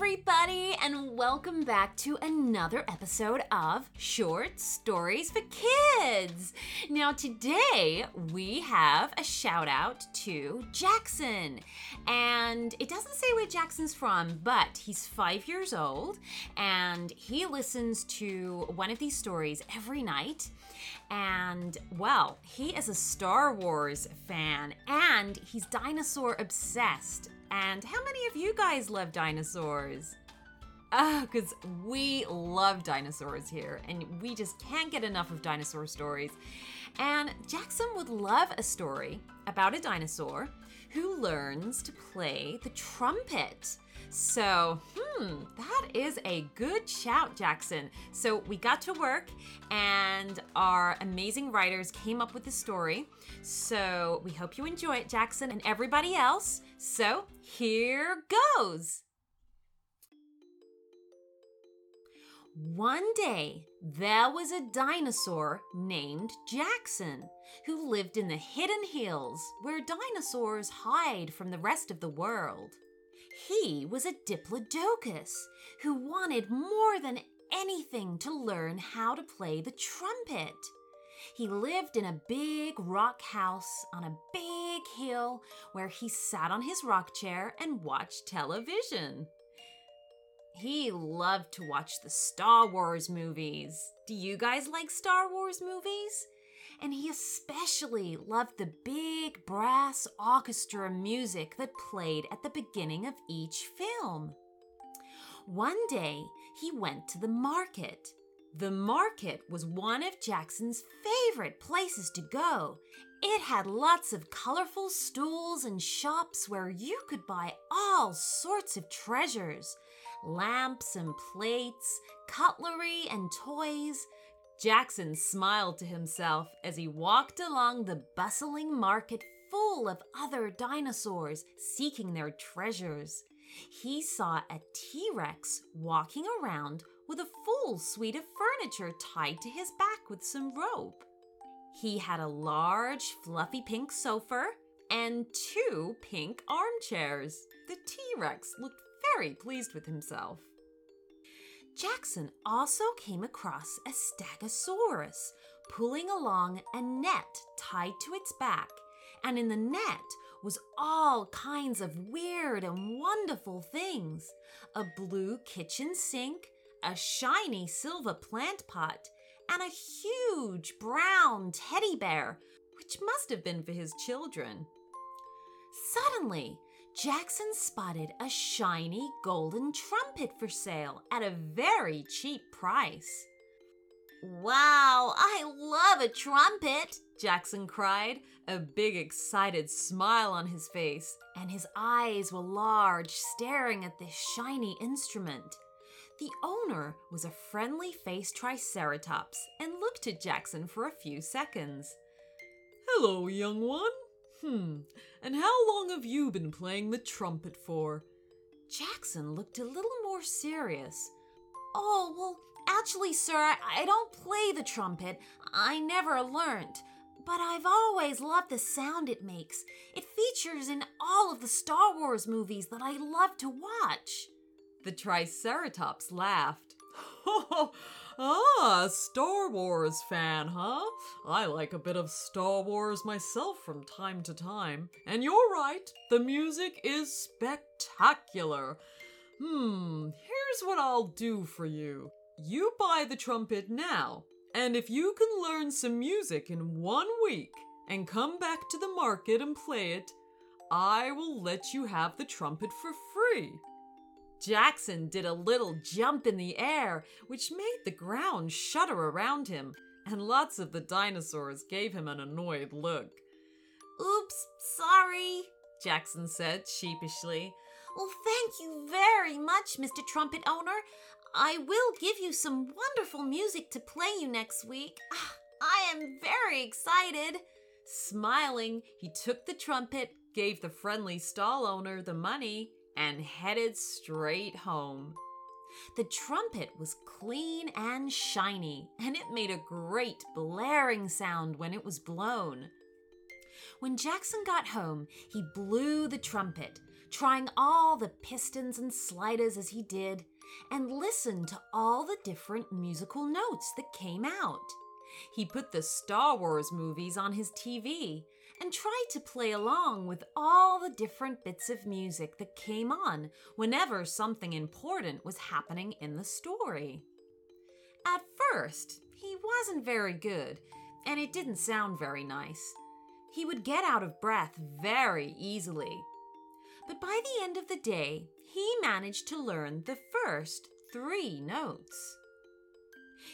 everybody, and welcome back to another episode of Short Stories for Kids. Now, today we have a shout out to Jackson, and it doesn't say where Jackson's from, but he's five years old and he listens to one of these stories every night. And well, he is a Star Wars fan and he's dinosaur obsessed. And how many of you guys love dinosaurs? Because we love dinosaurs here, and we just can't get enough of dinosaur stories. And Jackson would love a story about a dinosaur who learns to play the trumpet. So, hmm, that is a good shout, Jackson. So, we got to work, and our amazing writers came up with the story. So, we hope you enjoy it, Jackson, and everybody else. So, here goes. One day, there was a dinosaur named Jackson who lived in the hidden hills where dinosaurs hide from the rest of the world. He was a diplodocus who wanted more than anything to learn how to play the trumpet. He lived in a big rock house on a big hill where he sat on his rock chair and watched television. He loved to watch the Star Wars movies. Do you guys like Star Wars movies? And he especially loved the big brass orchestra music that played at the beginning of each film. One day, he went to the market the market was one of Jackson's favorite places to go. It had lots of colorful stools and shops where you could buy all sorts of treasures lamps and plates, cutlery and toys. Jackson smiled to himself as he walked along the bustling market full of other dinosaurs seeking their treasures. He saw a T Rex walking around with a full suite of furniture tied to his back with some rope. He had a large, fluffy pink sofa and two pink armchairs. The T Rex looked very pleased with himself. Jackson also came across a stegosaurus pulling along a net tied to its back, and in the net was all kinds of weird and wonderful things a blue kitchen sink, a shiny silver plant pot, and a huge brown teddy bear, which must have been for his children. Suddenly, Jackson spotted a shiny golden trumpet for sale at a very cheap price. Wow, I love a trumpet, Jackson cried, a big excited smile on his face, and his eyes were large, staring at this shiny instrument. The owner was a friendly faced Triceratops and looked at Jackson for a few seconds. Hello, young one. Hmm, and how long have you been playing the trumpet for? Jackson looked a little more serious. Oh, well, actually, sir, I, I don't play the trumpet. I never learned. But I've always loved the sound it makes. It features in all of the Star Wars movies that I love to watch. The Triceratops laughed. ah, Star Wars fan, huh? I like a bit of Star Wars myself from time to time. And you're right, the music is spectacular. Hmm, here's what I'll do for you. You buy the trumpet now, and if you can learn some music in one week and come back to the market and play it, I will let you have the trumpet for free. Jackson did a little jump in the air, which made the ground shudder around him, and lots of the dinosaurs gave him an annoyed look. Oops, sorry, Jackson said sheepishly. Well, thank you very much, Mr. Trumpet Owner. I will give you some wonderful music to play you next week. Ah, I am very excited. Smiling, he took the trumpet, gave the friendly stall owner the money, and headed straight home. The trumpet was clean and shiny, and it made a great blaring sound when it was blown. When Jackson got home, he blew the trumpet, trying all the pistons and sliders as he did, and listened to all the different musical notes that came out. He put the Star Wars movies on his TV and tried to play along with all the different bits of music that came on whenever something important was happening in the story. At first, he wasn't very good, and it didn't sound very nice. He would get out of breath very easily. But by the end of the day, he managed to learn the first three notes.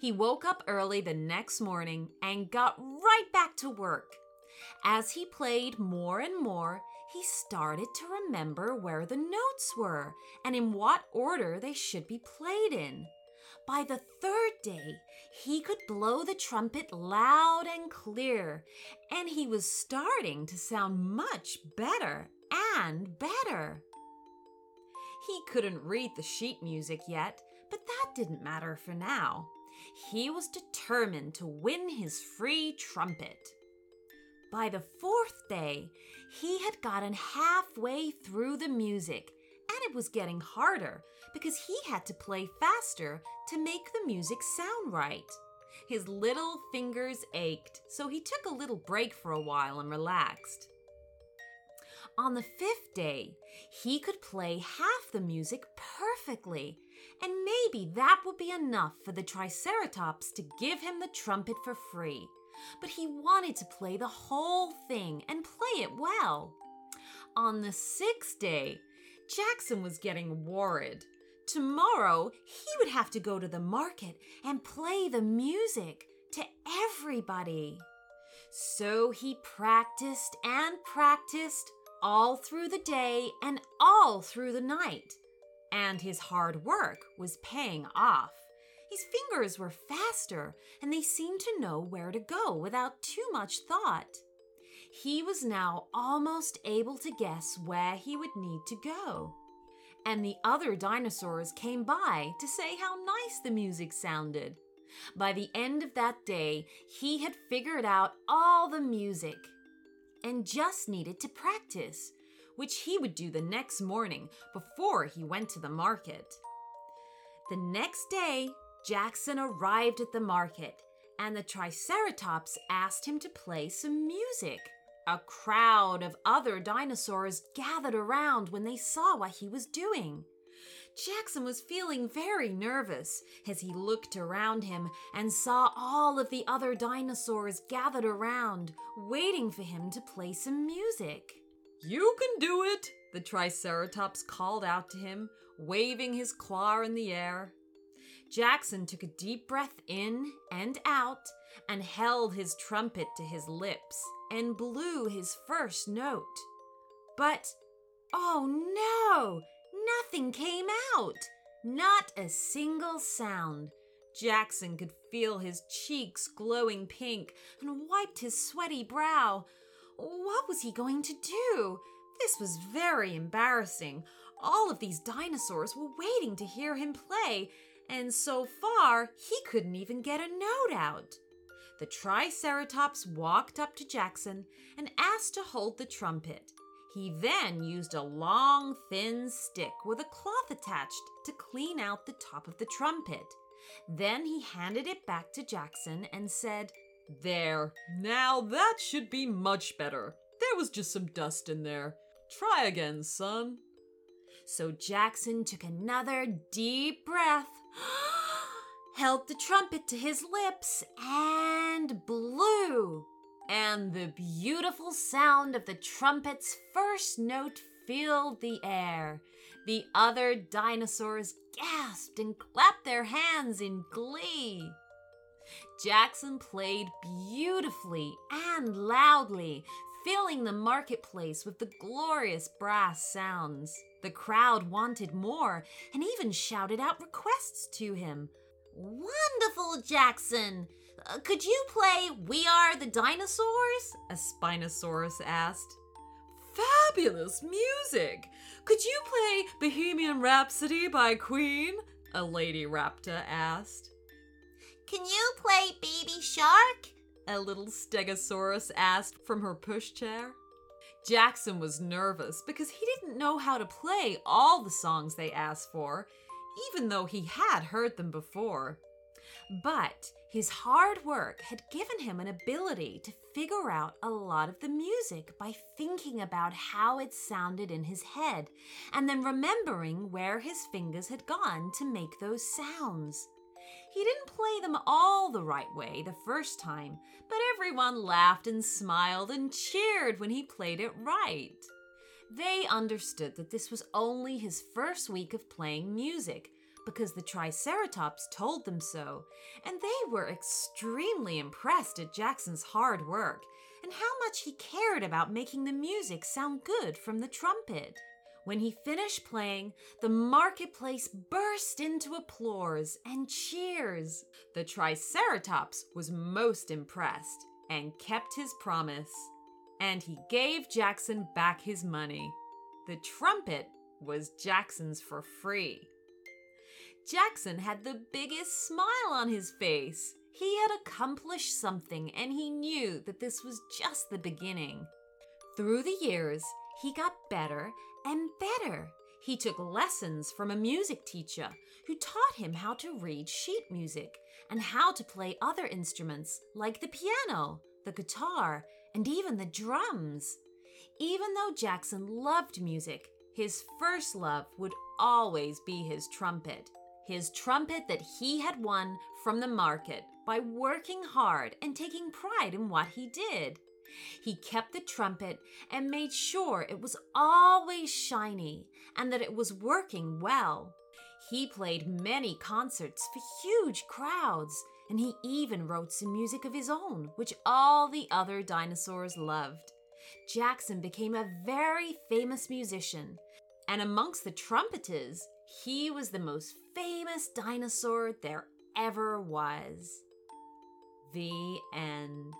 He woke up early the next morning and got right back to work. As he played more and more, he started to remember where the notes were and in what order they should be played in. By the third day, he could blow the trumpet loud and clear, and he was starting to sound much better and better. He couldn't read the sheet music yet, but that didn't matter for now. He was determined to win his free trumpet. By the fourth day, he had gotten halfway through the music, and it was getting harder because he had to play faster to make the music sound right. His little fingers ached, so he took a little break for a while and relaxed. On the fifth day, he could play half the music perfectly, and maybe that would be enough for the Triceratops to give him the trumpet for free but he wanted to play the whole thing and play it well. On the sixth day, Jackson was getting worried. Tomorrow, he would have to go to the market and play the music to everybody. So he practiced and practiced all through the day and all through the night. And his hard work was paying off. His fingers were faster, and they seemed to know where to go without too much thought. He was now almost able to guess where he would need to go. And the other dinosaurs came by to say how nice the music sounded. By the end of that day, he had figured out all the music and just needed to practice, which he would do the next morning before he went to the market. The next day, Jackson arrived at the market, and the Triceratops asked him to play some music. A crowd of other dinosaurs gathered around when they saw what he was doing. Jackson was feeling very nervous as he looked around him and saw all of the other dinosaurs gathered around, waiting for him to play some music. You can do it, the Triceratops called out to him, waving his claw in the air. Jackson took a deep breath in and out and held his trumpet to his lips and blew his first note. But, oh no, nothing came out. Not a single sound. Jackson could feel his cheeks glowing pink and wiped his sweaty brow. What was he going to do? This was very embarrassing. All of these dinosaurs were waiting to hear him play, and so far he couldn't even get a note out. The Triceratops walked up to Jackson and asked to hold the trumpet. He then used a long, thin stick with a cloth attached to clean out the top of the trumpet. Then he handed it back to Jackson and said, There, now that should be much better. There was just some dust in there. Try again, son. So Jackson took another deep breath, held the trumpet to his lips, and blew. And the beautiful sound of the trumpet's first note filled the air. The other dinosaurs gasped and clapped their hands in glee. Jackson played beautifully and loudly, filling the marketplace with the glorious brass sounds. The crowd wanted more and even shouted out requests to him. Wonderful, Jackson! Uh, could you play We Are the Dinosaurs? A Spinosaurus asked. Fabulous music! Could you play Bohemian Rhapsody by Queen? A lady raptor asked. Can you? A little stegosaurus asked from her pushchair. Jackson was nervous because he didn't know how to play all the songs they asked for, even though he had heard them before. But his hard work had given him an ability to figure out a lot of the music by thinking about how it sounded in his head and then remembering where his fingers had gone to make those sounds. He didn't play them all the right way the first time, but everyone laughed and smiled and cheered when he played it right. They understood that this was only his first week of playing music because the Triceratops told them so, and they were extremely impressed at Jackson's hard work and how much he cared about making the music sound good from the trumpet. When he finished playing, the marketplace burst into applause and cheers. The Triceratops was most impressed and kept his promise. And he gave Jackson back his money. The trumpet was Jackson's for free. Jackson had the biggest smile on his face. He had accomplished something and he knew that this was just the beginning. Through the years, he got better and better. He took lessons from a music teacher who taught him how to read sheet music and how to play other instruments like the piano, the guitar, and even the drums. Even though Jackson loved music, his first love would always be his trumpet. His trumpet that he had won from the market by working hard and taking pride in what he did. He kept the trumpet and made sure it was always shiny and that it was working well. He played many concerts for huge crowds, and he even wrote some music of his own, which all the other dinosaurs loved. Jackson became a very famous musician, and amongst the trumpeters, he was the most famous dinosaur there ever was. The end.